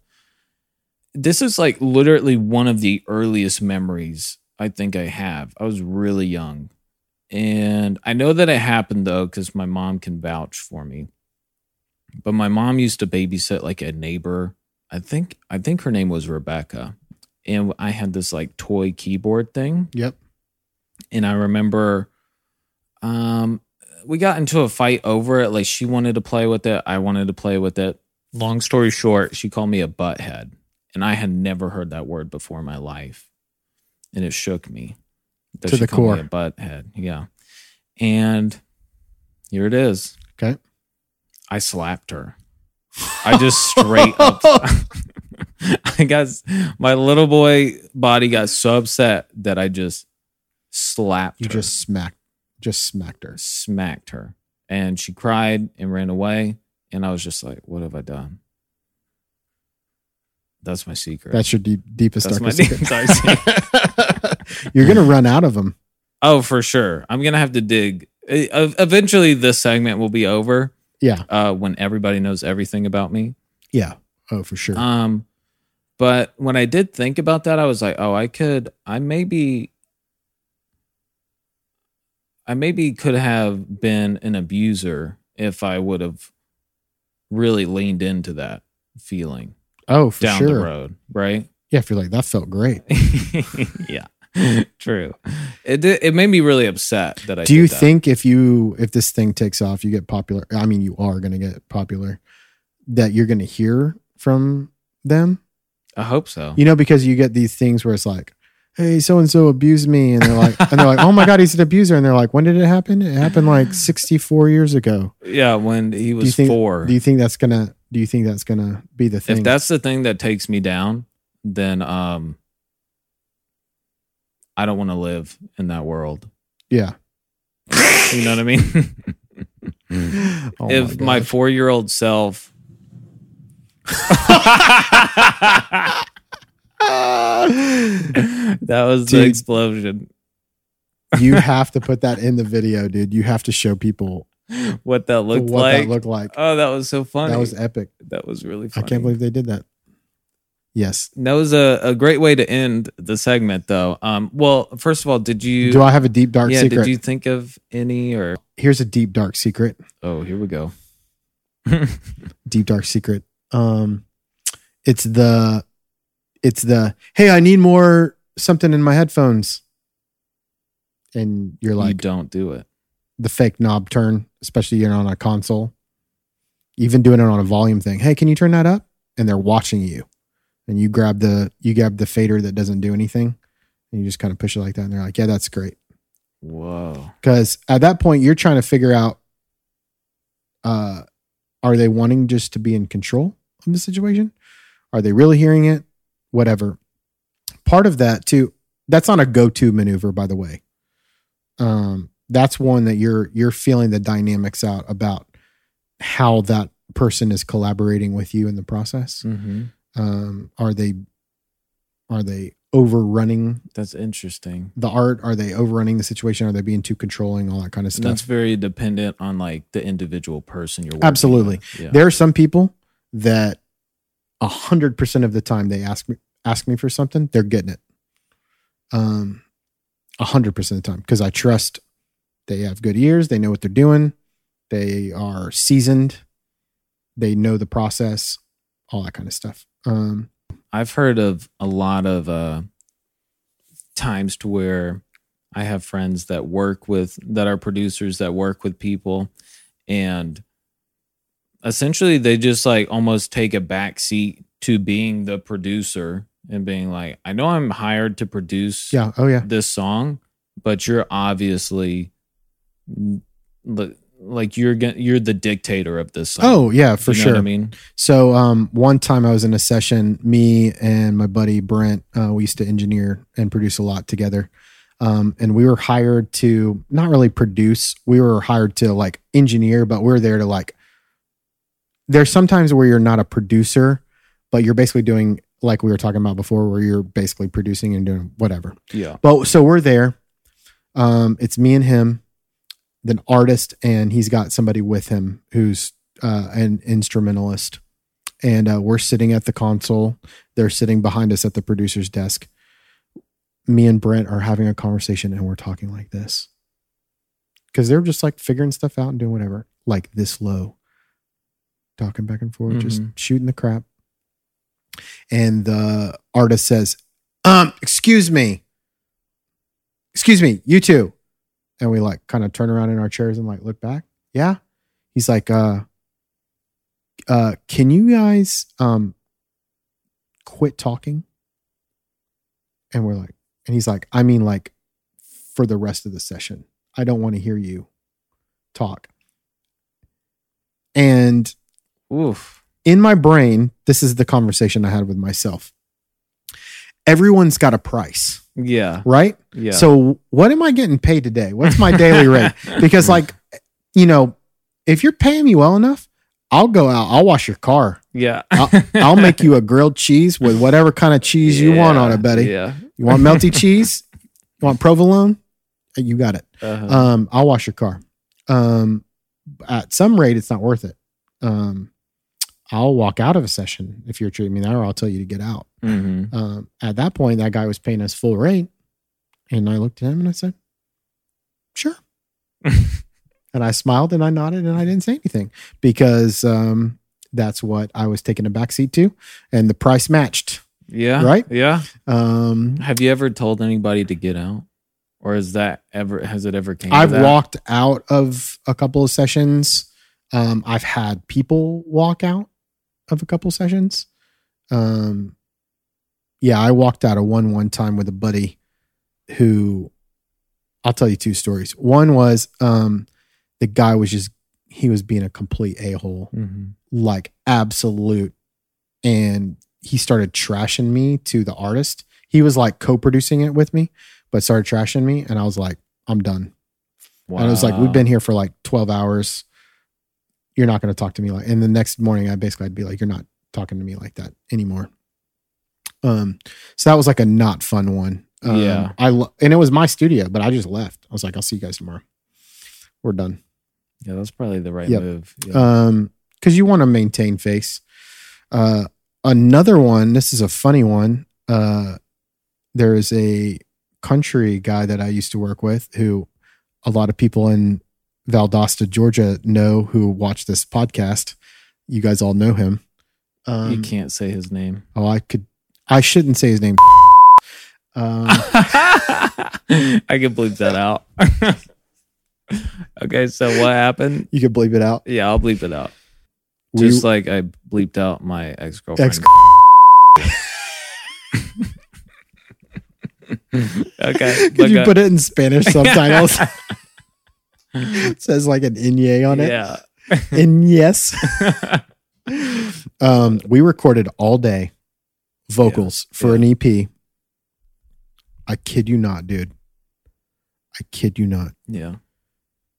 This is like literally one of the earliest memories I think I have. I was really young. And I know that it happened though, because my mom can vouch for me. But my mom used to babysit like a neighbor. I think I think her name was Rebecca. And I had this like toy keyboard thing Yep. And I remember um we got into a fight over it. Like she wanted to play with it, I wanted to play with it. Long story short, she called me a butthead. And I had never heard that word before in my life. And it shook me. To the me core. a butthead. Yeah. And here it is. Okay. I slapped her. I just straight up I got my little boy body got so upset that I just slapped You her, just smacked, just smacked her. smacked her, and she cried and ran away. And I was just like, "What have I done?" That's my secret. That's your deep, deepest, That's darkest deep, secret. dark secret. You're gonna run out of them. oh, for sure. I'm gonna have to dig. Eventually, this segment will be over. Yeah, Uh, when everybody knows everything about me. yeah. Oh, for sure. Um, but when I did think about that, I was like, oh, I could, I maybe, I maybe could have been an abuser if I would have really leaned into that feeling oh, for down sure. the road, right? Yeah, if you're like that felt great. yeah, true. It did, it made me really upset that I. Do you that. think if you if this thing takes off, you get popular? I mean, you are gonna get popular. That you're gonna hear from them. I hope so. You know, because you get these things where it's like, "Hey, so and so abused me," and they're like, and they're like, "Oh my god, he's an abuser," and they're like, "When did it happen? It happened like 64 years ago." Yeah, when he Do was think? four. Do you think that's gonna? Do you think that's gonna be the thing? if that's the thing that takes me down, then um I don't want to live in that world. yeah. You know what I mean? Oh if my gosh. four year old self that was the explosion. you have to put that in the video, dude. You have to show people What that looked what like. that looked like. oh, that was so funny. That was epic. that was really fun. I can't believe they did that. Yes. that was a, a great way to end the segment though. Um well, first of all, did you Do I have a deep dark yeah, secret? did you think of any or Here's a deep dark secret. oh here we go. Deep dark secret. Um it's the it's the hey, I need more something in my headphones. And you're you like don't do it. the fake knob turn, especially you know, on a console. Even doing it on a volume thing. Hey, can you turn that up? And they're watching you. And you grab the you grab the fader that doesn't do anything. And you just kind of push it like that. And they're like, Yeah, that's great. Whoa. because at that point you're trying to figure out uh are they wanting just to be in control of the situation are they really hearing it whatever part of that too that's not a go-to maneuver by the way um that's one that you're you're feeling the dynamics out about how that person is collaborating with you in the process Mm-hmm. um are they are they overrunning That's interesting. the art? Are they overrunning the situation? Are they being too controlling? All that kind of And that's very dependent on like the individual person you're working Absolutely. with. Yeah. There are some people that a hundred percent of the time they ask me ask me for something, they're getting it. Um, a hundred percent of the time because I trust they have good ears, they know what they're doing, they are seasoned, they know the process, all that kind of stuff. Um, I've heard of a lot of uh, times to where I have friends that work with that are producers that work with people, and essentially they just like almost take a back seat to being the producer and being like, I know I'm hired to produce yeah. Oh yeah. this song, but you're obviously li- like you're you're the dictator of this song. Oh yeah, for You know sure. I mean, So um, one time I was in a session, me and my buddy Brent, uh, we used to engineer and produce a lot together. Um, and we were hired to not really produce, we were hired to like engineer, but we are there to like, there's sometimes where you're not a producer, but you're basically doing like we were talking about before, where you're basically producing and doing whatever. yeah. But so we're there. Um, it's me and him, the artist, and he's got somebody with him who's uh, an instrumentalist, and uh, we're sitting at the console. They're sitting behind us at the producer's desk. Me and Brent are having a conversation, and we're talking like this because they're just like figuring stuff out and doing whatever, like this low, talking back and forth, just Mhm. shooting the crap. And the artist says, "Um, excuse me, excuse me, you two," and we like kind of turn around in our chairs and like look back. Yeah, he's like, "Uh, uh, can you guys um quit talking?" And we're like, and he's like, "I mean, like, for the rest of the session." I don't want to hear you talk. And Oof. in my brain, this is the conversation I had with myself. Everyone's got a price, Yeah. right? Yeah. So, what am I getting paid today? What's my daily rate? Because, like, you know, if you're paying me well enough, I'll go out, I'll wash your car, yeah. I'll, I'll make you a grilled cheese with whatever kind of cheese you want on it, buddy. Yeah. You want melty cheese? You want provolone? You got it. Uh-huh. um, I'll wash your car. Um, at some rate, it's not worth it. Um, I'll walk out of a session if you're treating me that, or I'll tell you to get out. Mhm. Um, at that point, that guy was paying us full rate, and I looked at him and I said, "Sure." and I smiled and I nodded and I didn't say anything because um, that's what I was taking a backseat to, and the price matched. Yeah. Right? Yeah. Um, Have you ever told anybody to get out? Or is that ever has it ever came I've walked out of a couple of sessions. Um, I've had people walk out of a couple sessions. Um, yeah, I walked out of one one time with a buddy who I'll tell you two stories. One was um, the guy was just he was being a complete a hole, Mhm. like absolute, and he started trashing me to the artist. He was like co-producing it with me, but started trashing me, and I was like, I'm done. Wow. And it was like, we've been here for like 12 hours. You're not going to talk to me like, and the next morning I basically I'd be like, you're not talking to me like that anymore. Um, so that was like a not fun one. Um, Yeah. I, and it was my studio, but I just left. I was like, I'll see you guys tomorrow. We're done. Yeah, that's probably the right Yep. move. Yeah. Um, cause you want to maintain face. Uh, another one, this is a funny one. Uh, there is a country guy that I used to work with who a lot of people in Valdosta, Georgia know who watch this podcast. You guys all know him. Um, you can't say his name. Oh, I could, I shouldn't say his name. Um, I can bleep that out. okay, so what happened? you can bleep it out. Yeah, I'll bleep it out. We- Just like I bleeped out my ex girlfriend. Ex- okay. Could you put it in Spanish subtitles? It says like an inye on it. Yeah. And yes. um, we recorded all day vocals for yeah. an EP. I kid you not, dude. I kid you not. yeah.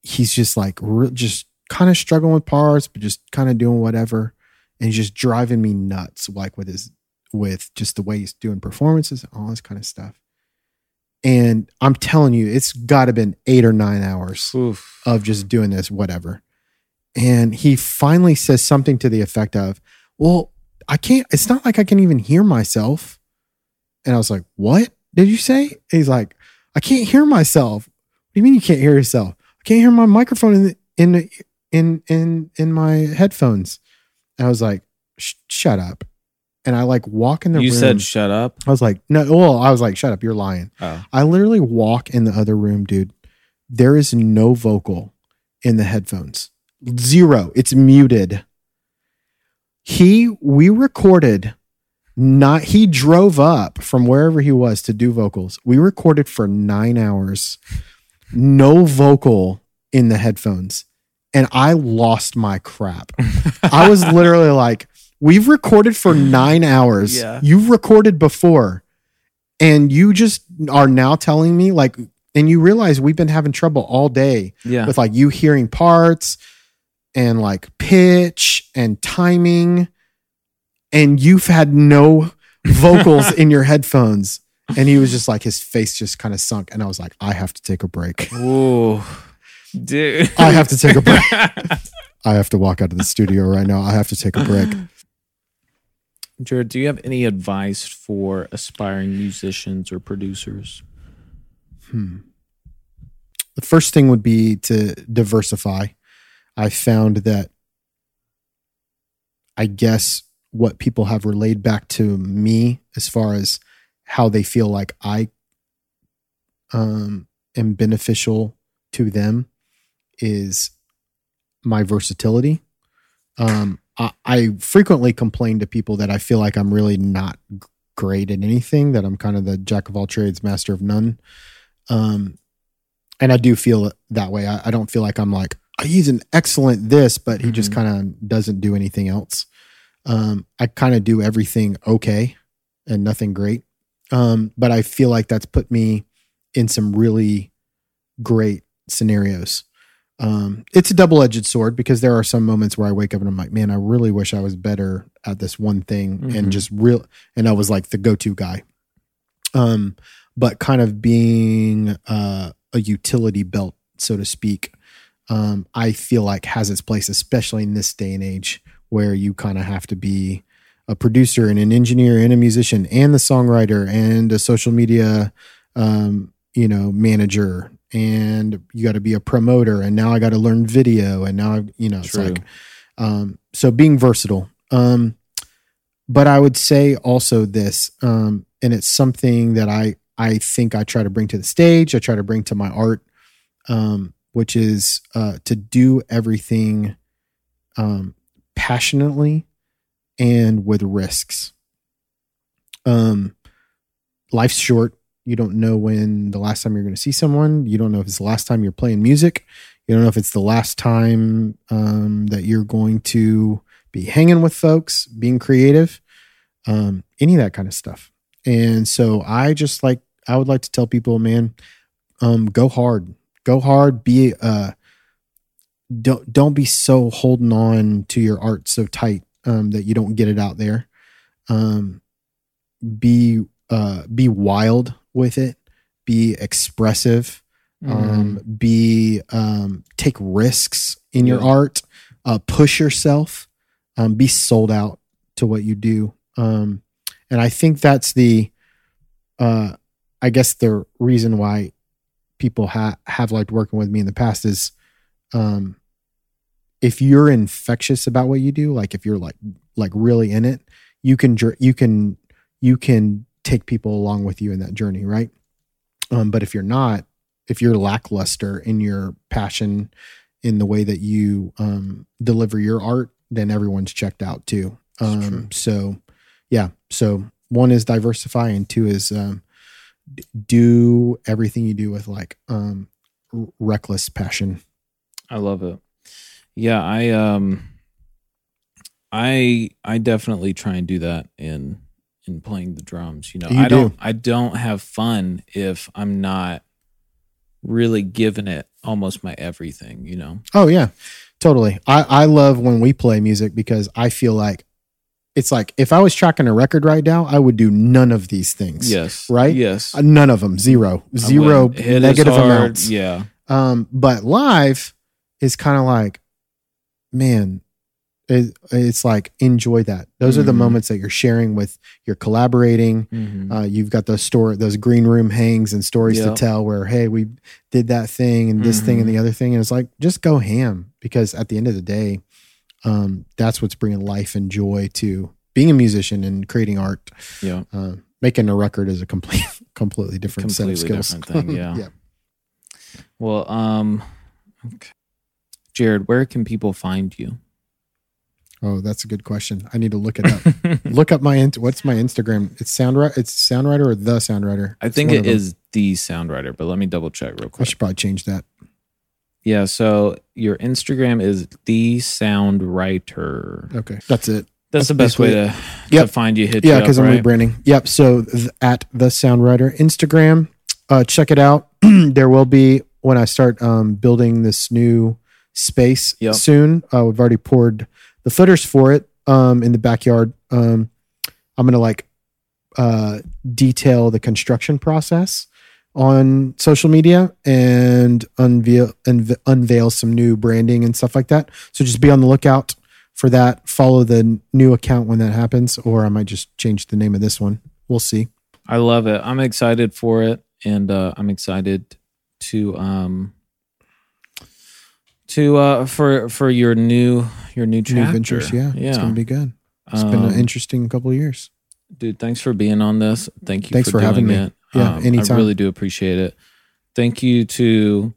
He's just like, re- just kind of struggling with parts, but just kind of doing whatever. And he's just driving me nuts, like with his, with just the way he's doing performances, and all this kind of stuff. And I'm telling you, it's got to been eight or nine hours Oof. of just doing this, whatever. And he finally says something to the effect of, Well, I can't, it's not like I can even hear myself. And I was like, What did you say? He's like, I can't hear myself. What do you mean you can't hear yourself? I can't hear my microphone in the, in the, in in in my headphones. And I was like, shut up. And I like walk in the you room. said shut up. I was like, no, well, I was like, shut up, you're lying. Oh. I literally walk in the other room, dude. There is no vocal in the headphones. Zero. It's muted. He we recorded not he drove up from wherever he was to do vocals. We recorded for 9 hours. No vocal in the headphones. And I lost my crap. I was literally like, we've recorded for 9 hours. Yeah. You've recorded before and you just are now telling me like and you realize we've been having trouble all day Yeah. with like you hearing parts and like pitch and timing and you've had no vocals in your headphones and he was just like his face just kind of sunk and i was like i have to take a break Ooh. Dude. i have to take a break I have to walk out of the studio right now. I have to take a break. Jared, do you have any advice for aspiring musicians or producers? The first thing would be to diversify. I found that I guess what people have relayed back to me as far as how they feel like I um, am beneficial to them is my versatility. Um, I, I frequently complain to people that I feel like I'm really not great at anything, that I'm kind of the jack of all trades, master of none. Um, and I do feel that way. I, I don't feel like I'm like, he's an excellent this, but he just Mhm. kind of doesn't do anything else. Um, I kind of do everything okay and nothing great. Um, but I feel like that's put me in some really great scenarios. Um, it's a double edged sword because there are some moments where I wake up and I'm like, man, I really wish I was better at this one thing Mhm. and just real, and I was like the go to guy. Um, but kind of being uh, a utility belt, so to speak, um, I feel like has its place, especially in this day and age where you kind of have to be a producer and an engineer and a musician and the songwriter and a social media, um, you know, manager. And you got to be a promoter. And now I got to learn video. And now, you know, it's True. like, um, so being versatile. Um, but I would say also this, um, and it's something that I I think I try to bring to the stage. I try to bring to my art, um, which is uh, to do everything um, passionately and with risks. Um, life's short. You don't know when the last time you're going to see someone. You don't know if it's the last time you're playing music. You don't know if it's the last time um, that you're going to be hanging with folks, being creative, um, any of that kind of stuff. And so I just like I would like to tell people, man, um, go hard, go hard. Be uh, don't don't be so holding on to your art so tight um, that you don't get it out there. Um, be uh, be wild with it. Be expressive. Um, be um, take risks in your art. Uh, push yourself. Um, be sold out to what you do. Um, and I think that's the, uh, I guess the reason why people ha- have liked working with me in the past is, um, if you're infectious about what you do, like if you're like like really in it, you can you can you can take people along with you in that journey, right? Um, but if you're not, if you're lackluster in your passion, in the way that you um, deliver your art, then everyone's checked out too. Um, so, yeah. So one is diversify, and two is um, d- do everything you do with like um, r- reckless passion. I love it. Yeah, I um I I definitely try and do that in in playing the drums, you know. You I don't. I don't have fun if I'm not really giving it almost my everything, you know. Oh yeah, totally. I I love when we play music because I feel like it's like if I was tracking a record right now, I would do none of these things. Yes. Right? Yes. Uh, None of them. Zero. Zero wouldn't hit as negative amounts. Yeah. Um, but live is kind of like, man, it, it's like enjoy that. Those are the Mhm. moments that you're sharing with, you're collaborating. Mhm. Uh, you've got those store, those green room hangs and stories Yeah. to tell. Where hey, we did that thing and this thing and the other thing, and it's like just go ham because at the end of the day, um, that's what's bringing life and joy to being a musician and creating art. yeah. Uh, making a record is a complete, completely different Completely set of skills. different thing, yeah. yeah. Well, um okay. Jared, where can people find you? Oh, that's a good question. I need to look it up. look up my what's my Instagram? It's soundwriter. It's soundwriter or the soundwriter. I It's think it is the soundwriter, but let me double check real quick. I should probably change that. Yeah, so your Instagram is the Soundwriter. Okay, that's it. That's the best way to, Yep. to find you. Hit Yeah, because I'm right? rebranding. Yep. So th- at the Soundwriter Instagram, uh, check it out. there will be when I start um, building this new space Yep. soon. Uh, we've already poured the footers for it um, in the backyard. Um, I'm gonna like uh, detail the construction process. on social media and unveil and unveil some new branding and stuff like that. So just be on the lookout for that. Follow the new account when that happens, or I might just change the name of this one. We'll see. I love it. I'm excited for it, and uh, I'm excited to um to uh for for your new your new chapter. New ventures, yeah, yeah. it's gonna be good. It's been an Um, interesting couple of years. dude. Thanks for being on this. Thank you. Thanks for doing having me. Yeah, Um, anytime. I really do appreciate it. Thank you to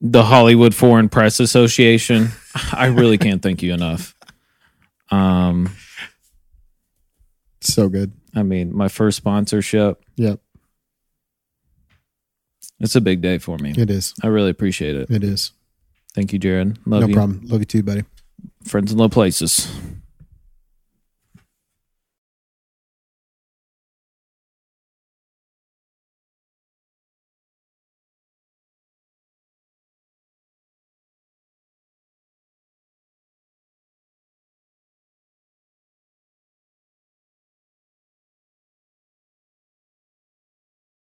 the Hollywood Foreign Press Association. I really can't thank you enough. Um, So good. I mean, my first sponsorship. Yep, It's a big day for me. it is. I really appreciate it. It is. Thank you, Jared. Love no you. problem. Love you too, buddy. Friends in low places.